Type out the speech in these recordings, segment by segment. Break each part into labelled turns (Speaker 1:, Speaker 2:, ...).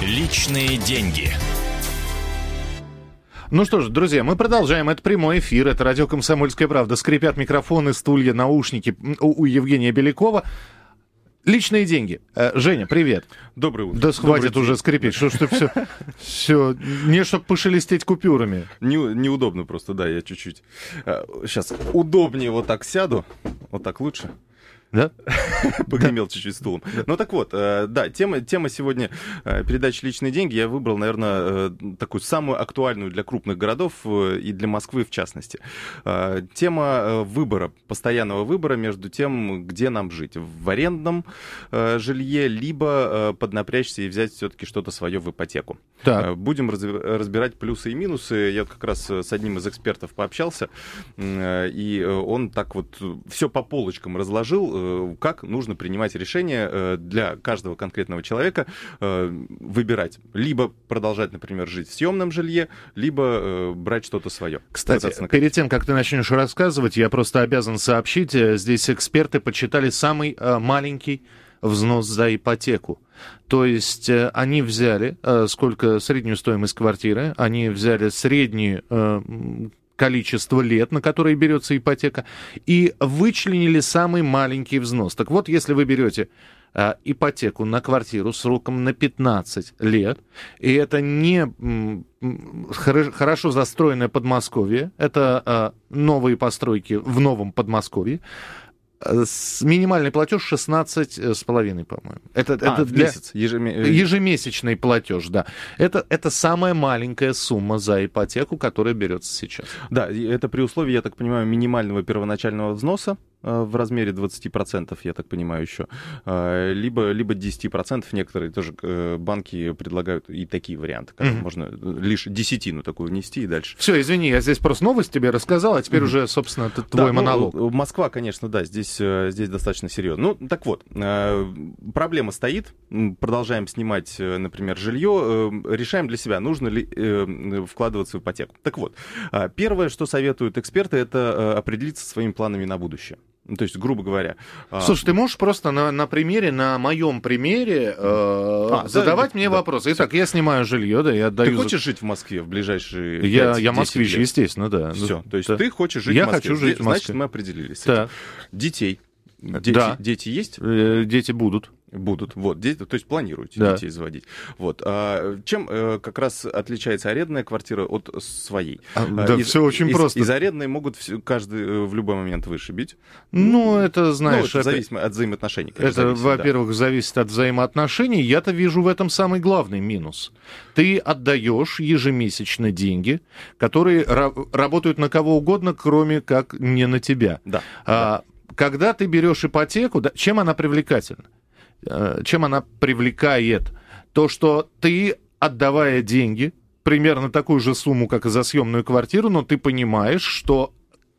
Speaker 1: Личные деньги.
Speaker 2: Ну что ж, друзья, мы продолжаем. Это прямой эфир. Это радио «Комсомольская правда». Скрипят микрофоны, стулья, наушники у, у Евгения Белякова. Личные деньги. Э, Женя, привет.
Speaker 3: Доброе утро.
Speaker 2: Да хватит уже скрипеть. Что ж ты все... все... Не, чтобы пошелестеть купюрами.
Speaker 3: Не, неудобно просто, да, я чуть-чуть... Сейчас удобнее вот так сяду. Вот так лучше.
Speaker 2: Да?
Speaker 3: Погремел чуть-чуть стулом. Ну так вот, э, да, тема, тема сегодня э, передачи «Личные деньги» я выбрал, наверное, э, такую самую актуальную для крупных городов и для Москвы в частности. Тема выбора, постоянного выбора между тем, где нам жить. В арендном жилье, либо поднапрячься и взять все-таки что-то свое в ипотеку. Так. Будем разбирать плюсы и минусы. Я как раз с одним из экспертов пообщался, и он так вот все по полочкам разложил, как нужно принимать решение э, для каждого конкретного человека э, выбирать. Либо продолжать, например, жить в съемном жилье, либо брать что-то свое.
Speaker 2: Кстати, перед тем, как ты начнешь рассказывать, я просто обязан сообщить, здесь эксперты подсчитали самый маленький взнос за ипотеку. То есть они взяли, сколько среднюю стоимость квартиры, они взяли среднюю количество лет, на которые берется ипотека, и вычленили самый маленький взнос. Так вот, если вы берете э, ипотеку на квартиру сроком на 15 лет, и это не хорошо застроенное Подмосковье, это э, новые постройки в новом Подмосковье, минимальный платеж 16 с половиной, по-моему.
Speaker 3: Это, а, это для... месяц,
Speaker 2: ежеме... Э, ежемесячный платеж, да. Это, это самая маленькая сумма за ипотеку, которая берется сейчас.
Speaker 3: Да, это при условии, я так понимаю, минимального первоначального взноса Э, в размере 20%, я так понимаю, еще, э, либо, либо 10%. Некоторые тоже э, банки предлагают и такие варианты, когда mm-hmm. можно лишь десятину такую внести и дальше.
Speaker 2: Все, извини, я здесь просто новость тебе рассказал, а теперь mm-hmm. уже, собственно, это твой да, ну, монолог.
Speaker 3: Ну, Москва, конечно, да, здесь, здесь достаточно серьезно. Ну, так вот, проблема стоит, продолжаем снимать, например, жилье, решаем для себя, нужно ли вкладываться в ипотеку. Так вот, первое, что советуют эксперты, это определиться своими планами на будущее. Ну, то есть, грубо говоря.
Speaker 2: А, Слушай, ты можешь просто на, на примере, на моем примере э, а, задавать да, мне да, вопросы. Итак, все. я снимаю жилье, да, я отдаю...
Speaker 3: Ты хочешь жить в Москве в ближайшие
Speaker 2: Я, я москвич, лет? естественно, да.
Speaker 3: Все, то есть да. ты хочешь жить
Speaker 2: я
Speaker 3: в Москве.
Speaker 2: Я хочу жить в Москве.
Speaker 3: Значит, мы определились. Да. Детей. Дети,
Speaker 2: да.
Speaker 3: дети есть?
Speaker 2: Э, дети будут.
Speaker 3: Будут, вот, дети, то есть планируете да. детей заводить. Вот. А чем э, как раз отличается арендная квартира от своей?
Speaker 2: А, да, из, все очень
Speaker 3: из,
Speaker 2: просто.
Speaker 3: Из арендной могут все, каждый э, в любой момент вышибить.
Speaker 2: Ну, это, знаешь... Ну,
Speaker 3: это зависит от взаимоотношений.
Speaker 2: Конечно, это, во-первых, да. зависит от взаимоотношений. Я-то вижу в этом самый главный минус. Ты отдаешь ежемесячно деньги, которые ра- работают на кого угодно, кроме как не на тебя.
Speaker 3: Да.
Speaker 2: А,
Speaker 3: да.
Speaker 2: Когда ты берешь ипотеку, да, чем она привлекательна? Э, чем она привлекает? То, что ты, отдавая деньги, примерно такую же сумму, как и за съемную квартиру, но ты понимаешь, что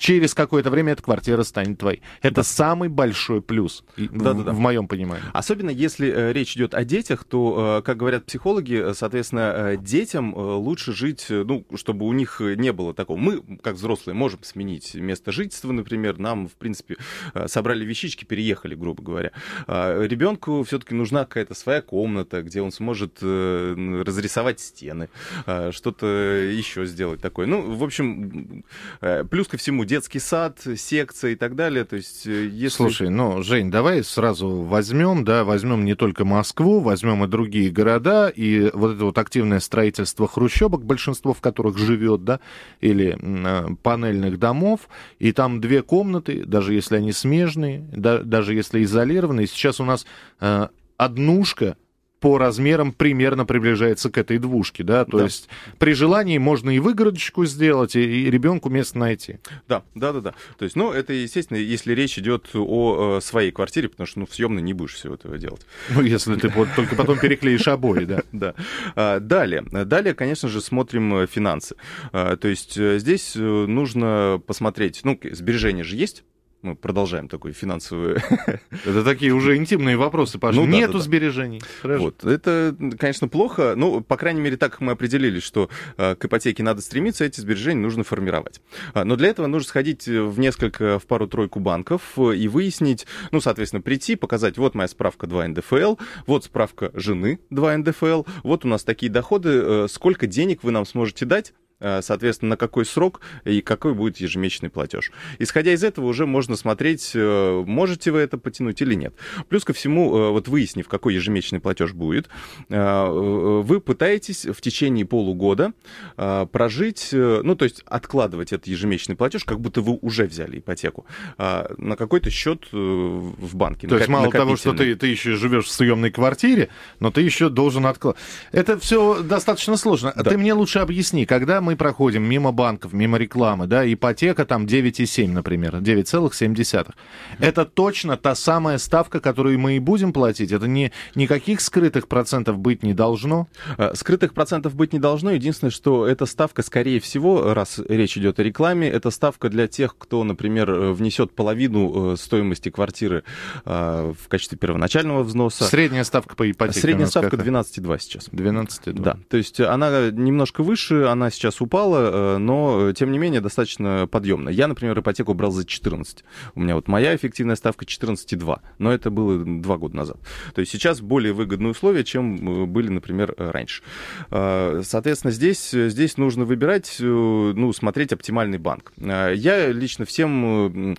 Speaker 2: через какое-то время эта квартира станет твоей. Это да. самый большой плюс да, в, да, да. в моем понимании.
Speaker 3: Особенно если э, речь идет о детях, то, э, как говорят психологи, э, соответственно, э, детям э, лучше жить, э, ну, чтобы у них не было такого. Мы, как взрослые, можем сменить место жительства, например, нам, в принципе, э, собрали вещички, переехали, грубо говоря. Э, ребенку все-таки нужна какая-то своя комната, где он сможет э, разрисовать стены, э, что-то еще сделать такое. Ну, в общем, э, плюс ко всему, детский сад, секция и так далее. То есть, э, если...
Speaker 2: Слушай, ну, Жень, давай сразу возьмем, да, возьмем не только Москву, возьмем и другие города, и вот это вот активное строительство хрущебок, большинство в которых живет, да, или э, панельных домов, и там две комнаты, даже если они смежные, да, даже если изолированные. Сейчас у нас э, однушка по размерам примерно приближается к этой двушке, да, то да. есть при желании можно и выгородочку сделать, и, и ребенку место найти.
Speaker 3: Да, да, да, да. То есть, ну, это, естественно, если речь идет о э, своей квартире, потому что, ну, в съемной не будешь всего этого делать.
Speaker 2: Ну, если ты вот только потом переклеишь обои, да.
Speaker 3: Да. А, далее, далее, конечно же, смотрим э, финансы. А, то есть э, здесь нужно посмотреть, ну, сбережения же есть, мы продолжаем такой финансовый...
Speaker 2: Это такие уже интимные вопросы пошли. Ну, Нету да, да. сбережений.
Speaker 3: Хорошо. Вот. Это, конечно, плохо. Ну, по крайней мере, так мы определили, что э, к ипотеке надо стремиться, эти сбережения нужно формировать. А, но для этого нужно сходить в несколько, в пару-тройку банков э, и выяснить, ну, соответственно, прийти, показать, вот моя справка 2 НДФЛ, вот справка жены 2 НДФЛ, вот у нас такие доходы, э, сколько денег вы нам сможете дать Э, соответственно, на какой срок и какой будет ежемесячный платеж. Исходя из этого уже можно смотреть, э, можете вы это потянуть или нет. Плюс ко всему, э, вот выяснив, какой ежемесячный платеж будет, вы пытаетесь в течение полугода прожить, ну, то есть откладывать этот ежемесячный платеж, как будто вы уже взяли ипотеку, на какой-то счет в банке.
Speaker 2: То есть мало того, что ты, ты еще живешь в съемной квартире, но ты еще должен откладывать. Это все достаточно сложно. Да. Ты мне лучше объясни, когда мы мы проходим мимо банков, мимо рекламы, да, ипотека там 9,7, например, 9,7. Это точно та самая ставка, которую мы и будем платить? Это не, никаких скрытых процентов быть не должно?
Speaker 3: Э, скрытых процентов быть не должно. Единственное, что эта ставка, скорее всего, раз речь идет о рекламе, это ставка для тех, кто, например, э, внесет половину э, стоимости квартиры в качестве первоначального взноса.
Speaker 2: Средняя ставка по ипотеке?
Speaker 3: Средняя ставка 12,2 сейчас.
Speaker 2: 12,2.
Speaker 3: Да, то есть она немножко выше, она сейчас упала, э, но, э, тем не менее, достаточно подъемная. Я, например, ипотеку брал за 14. У меня вот моя эффективная ставка 14,2, но это было два года назад. То есть сейчас более выгодные условия, чем э, были, например, раньше. Соответственно, здесь, здесь нужно выбирать, ну, смотреть оптимальный банк. Я лично всем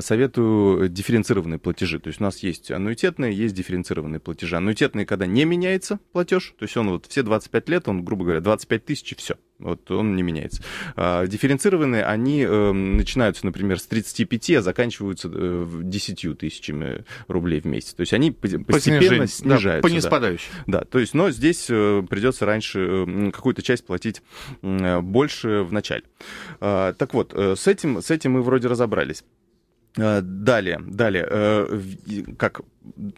Speaker 3: советую дифференцированные платежи. То есть у нас есть аннуитетные, есть дифференцированные платежи. Аннуитетные, когда не меняется платеж, то есть он вот все 25 лет, он, грубо говоря, 25 тысяч и все. Вот он не меняется. А, дифференцированные, они э, начинаются, например, с 35, а заканчиваются э, 10 тысячами рублей в месяц. То есть они постепенно снижаются. Да,
Speaker 2: по неспадающей.
Speaker 3: Да. да, то есть, но здесь э, придется раньше э, какую-то часть платить э, больше в начале. Э, так вот, э, с, этим, с этим мы вроде разобрались. Э, далее, далее, э, как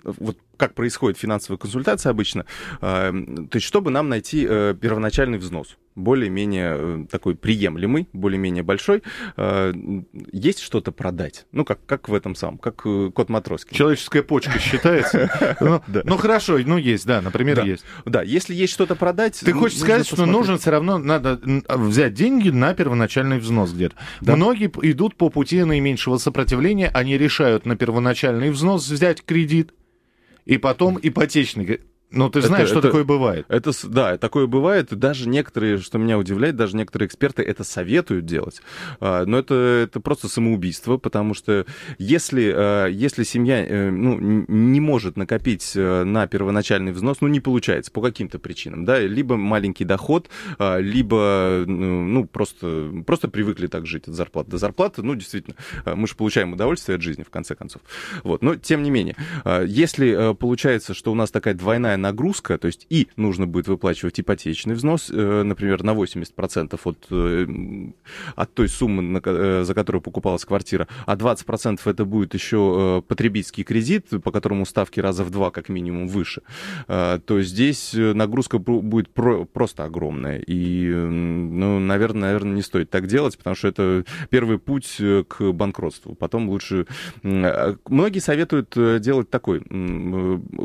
Speaker 3: вот как происходит финансовая консультация обычно, э, то есть чтобы нам найти первоначальный взнос, более-менее такой приемлемый, более-менее большой, есть что-то продать? Ну, как, как в этом самом, как кот Матроский.
Speaker 2: Человеческая почка считается? Ну, ну, хорошо, ну, есть, да, например, есть.
Speaker 3: Да, если есть что-то продать...
Speaker 2: Ты хочешь сказать, что нужно все равно, надо взять деньги на первоначальный взнос где-то. Многие идут по пути наименьшего сопротивления, они решают на первоначальный взнос взять кредит, и потом ипотечный. Ну, ты знаешь, это, что это, такое бывает.
Speaker 3: Это, да, такое бывает. Даже некоторые, что меня удивляет, даже некоторые эксперты это советуют делать. А, но это, это просто самоубийство, потому что если, а, если семья э, ну, не может накопить э, на первоначальный взнос, ну, не получается по каким-то причинам, да, либо маленький доход, а, либо, ну, просто, просто привыкли так жить от зарплаты до зарплаты, ну, действительно, мы же получаем удовольствие от жизни, в конце концов. Вот, но, тем не менее, если э, получается, что у нас такая двойная нагрузка, то есть и нужно будет выплачивать ипотечный взнос, э, например, на 80% от, э, от той суммы, э, за которую покупалась квартира, а 20% это будет еще потребительский кредит, по которому ставки раза в два как минимум выше, то здесь нагрузка будет просто огромная. И, ну, наверное, наверное, не стоит так делать, потому что это первый путь к банкротству. Потом лучше... Многие советуют делать такой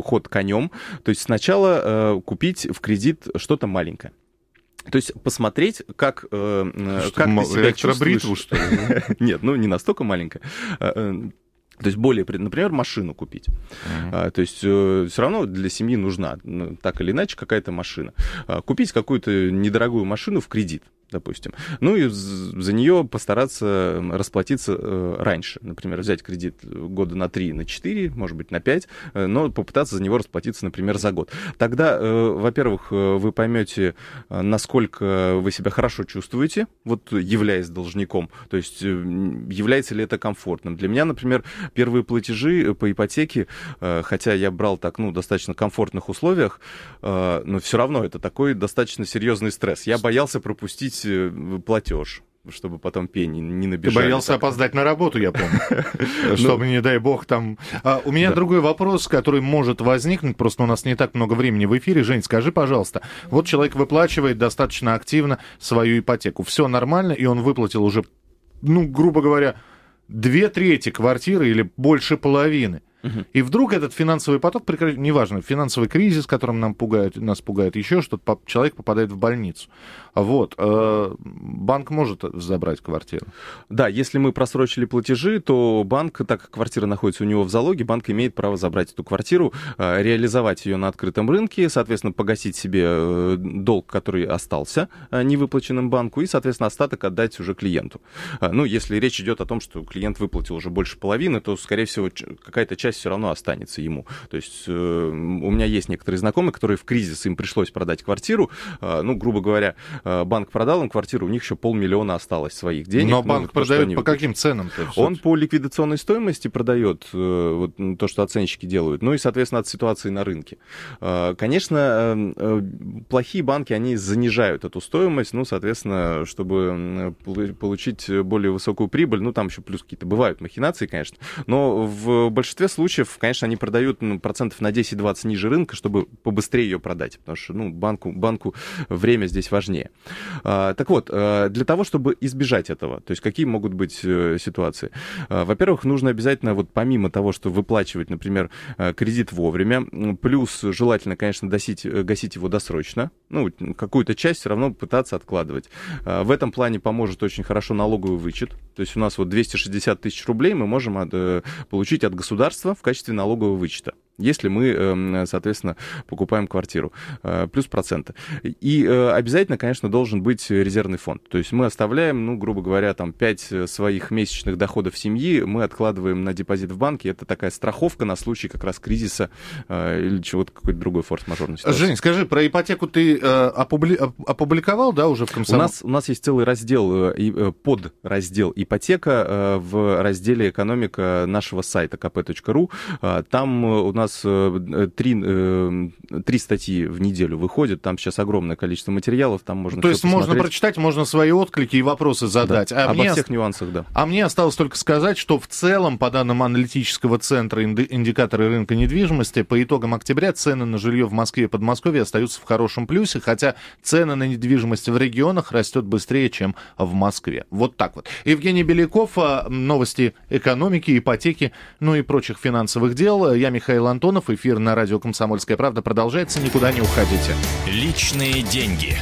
Speaker 3: ход конем, то есть сначала э, купить в кредит что-то маленькое. То есть посмотреть, как, э,
Speaker 2: э что, как ты себя чувствуешь. что ли?
Speaker 3: Нет, ну не настолько маленькое. Э, э, то есть более, например, машину купить. Uh-huh. А, то есть э, все равно для семьи нужна ну, так или иначе какая-то машина. А, купить какую-то недорогую машину в кредит допустим. Ну и за нее постараться расплатиться э, раньше. Например, взять кредит года на 3, на 4, может быть, на 5, э, но попытаться за него расплатиться, например, за год. Тогда, э, во-первых, вы поймете, насколько вы себя хорошо чувствуете, вот являясь должником, то есть является ли это комфортным. Для меня, например, первые платежи по ипотеке, хотя я брал так, ну, достаточно комфортных условиях, но все равно это такой достаточно серьезный стресс. Я боялся пропустить отменить э, платеж чтобы потом пени не набежали.
Speaker 2: Ты боялся опоздать на работу, я помню. Ну, чтобы, не дай бог, там... А, у меня другой вопрос, который может возникнуть, просто у нас не так много времени в эфире. Жень, скажи, пожалуйста, вот человек выплачивает достаточно активно свою ипотеку. Все нормально, и он выплатил уже, ну, грубо говоря, две трети квартиры или больше половины.
Speaker 3: Мгм.
Speaker 2: И вдруг этот финансовый поток, прекра- неважно, финансовый кризис, которым нам пугают, нас пугает еще что-то, человек попадает в больницу. Вот. э, банк может забрать квартиру.
Speaker 3: Да, если мы просрочили платежи, то банк, так как квартира находится у него в залоге, банк имеет право забрать эту квартиру, э, реализовать ее на открытом рынке, соответственно, погасить себе э, долг, который остался невыплаченным банку, и, соответственно, остаток отдать уже клиенту. Ну, если речь идет о том, что клиент выплатил уже больше половины, то, скорее всего, какая-то часть все равно останется ему. То есть э, у меня есть некоторые знакомые, которые в кризис им пришлось продать квартиру, э, ну, грубо говоря, э, банк продал им квартиру, у них еще полмиллиона осталось своих денег.
Speaker 2: Но
Speaker 3: ну,
Speaker 2: банк продает по каким ценам?
Speaker 3: Он по ликвидационной стоимости продает э, вот, то, что оценщики делают, ну и, соответственно, от ситуации на рынке. Э, Конечно, э, э, плохие банки, они занижают эту стоимость, ну, соответственно, чтобы получить более высокую прибыль, ну, там еще плюс какие-то бывают махинации, конечно, но в большинстве случаев, конечно, они продают ну, процентов на 10-20 ниже рынка, чтобы побыстрее ее продать, потому что, ну, банку, банку время здесь важнее. А, Так вот, э, для того, чтобы избежать этого, то есть какие могут быть э, ситуации? А, Во-первых, нужно обязательно, вот помимо того, что выплачивать, например, э, кредит вовремя, плюс желательно, конечно, досить, гасить его досрочно, ну, какую-то часть все равно пытаться откладывать. А, В этом плане поможет очень хорошо налоговый вычет, то есть у нас вот 260 тысяч рублей мы можем от, получить от государства в качестве налогового вычета если мы, эм, соответственно, покупаем квартиру, э, плюс проценты. И э, обязательно, конечно, должен быть резервный фонд. То есть мы оставляем, ну, грубо говоря, там 5 своих месячных доходов семьи мы откладываем на депозит в банке. Это такая страховка на случай как раз кризиса э, или чего-то, какой-то другой форс-мажорной ситуации.
Speaker 2: Жень, скажи, про ипотеку ты опубли- оп- опубликовал, да, уже в
Speaker 3: У
Speaker 2: комсомоле?
Speaker 3: нас, у нас есть целый раздел, и, э, подраздел ипотека в разделе экономика нашего сайта kp.ru. Там у нас э, три, э, три статьи в неделю выходят, там сейчас огромное количество материалов, там можно
Speaker 2: То есть можно
Speaker 3: посмотреть.
Speaker 2: прочитать, можно свои отклики и вопросы задать.
Speaker 3: Да,
Speaker 2: А,
Speaker 3: Обо
Speaker 2: мне,
Speaker 3: всех нюансах, да.
Speaker 2: а мне осталось только сказать, что в целом, по данным аналитического центра инди- индикаторы рынка недвижимости, по итогам октября цены на жилье в Москве и Подмосковье остаются в хорошем плюсе, хотя цены на недвижимость в регионах растет быстрее, чем в Москве. Вот так вот. Евгений Беляков, а, новости экономики, ипотеки, ну и прочих финансовых дел. Я Михаил Антонов, эфир на радио «Комсомольская правда» продолжается, никуда не уходите.
Speaker 1: Личные деньги.